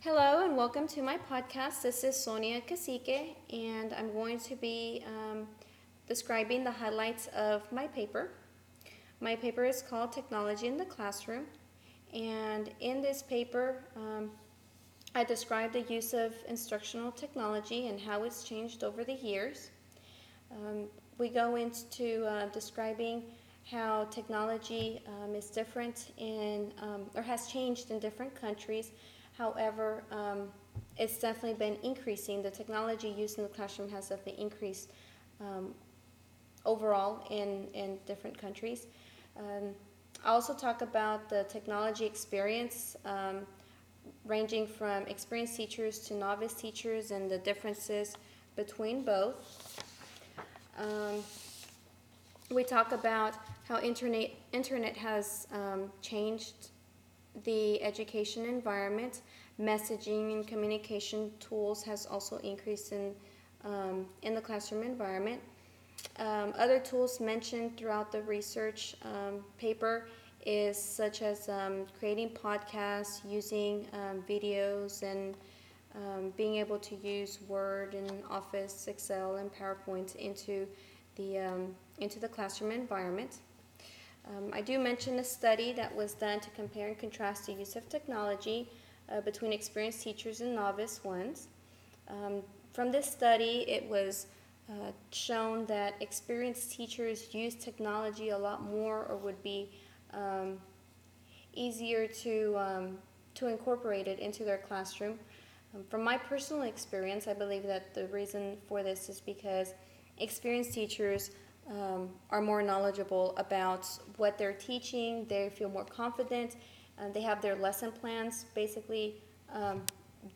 Hello and welcome to my podcast. This is Sonia Cacique, and I'm going to be um, describing the highlights of my paper. My paper is called Technology in the Classroom, and in this paper, um, I describe the use of instructional technology and how it's changed over the years. Um, we go into uh, describing how technology um, is different in, um, or has changed in different countries. However, um, it's definitely been increasing. The technology used in the classroom has definitely increased um, overall in, in different countries. Um, I also talk about the technology experience, um, ranging from experienced teachers to novice teachers and the differences between both. Um, we talk about how internet, internet has um, changed the education environment. Messaging and communication tools has also increased in, um, in the classroom environment. Um, other tools mentioned throughout the research um, paper is such as um, creating podcasts, using um, videos, and um, being able to use Word and Office, Excel, and PowerPoint into the into the classroom environment. Um, I do mention a study that was done to compare and contrast the use of technology uh, between experienced teachers and novice ones. Um, from this study, it was uh, shown that experienced teachers use technology a lot more or would be um, easier to, um, to incorporate it into their classroom. Um, from my personal experience, I believe that the reason for this is because experienced teachers um, are more knowledgeable about what they're teaching, they feel more confident, they have their lesson plans basically um,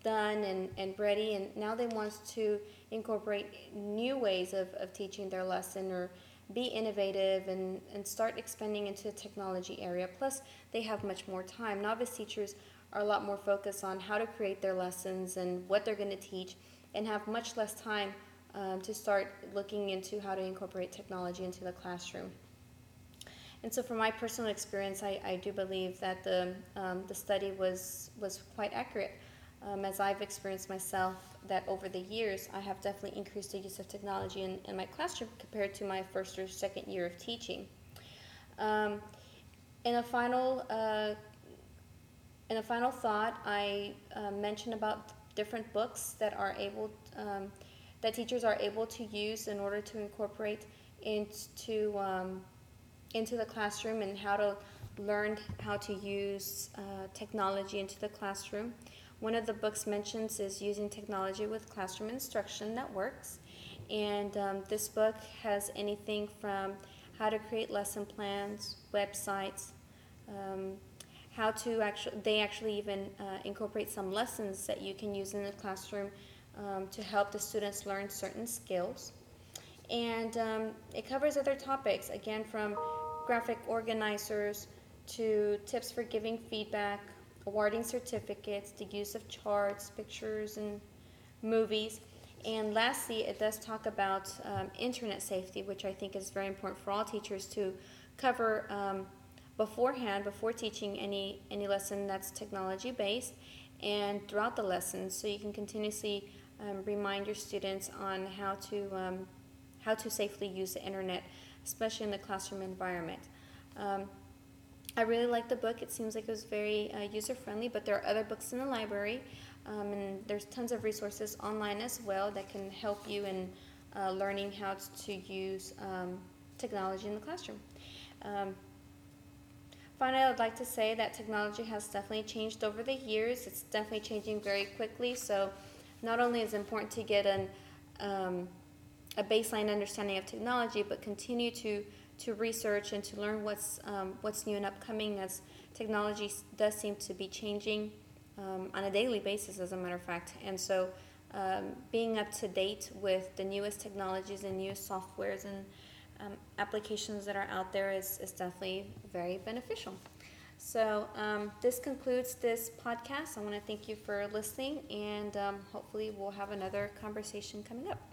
done and, and ready, and now they want to incorporate new ways of, of teaching their lesson or be innovative and, and start expanding into the technology area. Plus, they have much more time. Novice teachers are a lot more focused on how to create their lessons and what they're going to teach and have much less time um, to start looking into how to incorporate technology into the classroom. And so, from my personal experience, I, I do believe that the, um, the study was, was quite accurate. Um, as I've experienced myself, that over the years, I have definitely increased the use of technology in, in my classroom compared to my first or second year of teaching. Um, in a final, uh, in a final thought, I uh, mentioned about different books that are able um, that teachers are able to use in order to incorporate into um, into the classroom and how to learn how to use uh, technology into the classroom. One of the books mentions is using technology with classroom instruction that works, and um, this book has anything from how to create lesson plans, websites. Um, how to actually, they actually even uh, incorporate some lessons that you can use in the classroom um, to help the students learn certain skills. And um, it covers other topics, again, from graphic organizers to tips for giving feedback, awarding certificates, the use of charts, pictures, and movies. And lastly, it does talk about um, internet safety, which I think is very important for all teachers to cover um, beforehand, before teaching any, any lesson that's technology based, and throughout the lesson, so you can continuously um, remind your students on how to um, how to safely use the internet, especially in the classroom environment. Um, I really like the book. It seems like it was very uh, user friendly, but there are other books in the library, um, and there's tons of resources online as well that can help you in uh, learning how to use um, technology in the classroom. Finally, I'd like to say that technology has definitely changed over the years. It's definitely changing very quickly. So not only is it important to get an, um, a baseline understanding of technology, but continue to, to research and to learn what's, um, what's new and upcoming as technology does seem to be changing um, on a daily basis, as a matter of fact. And so um, being up to date with the newest technologies and newest softwares and um, applications that are out there is, is definitely very beneficial. So um, this concludes this podcast. I want to thank you for listening, and um, hopefully, we'll have another conversation coming up.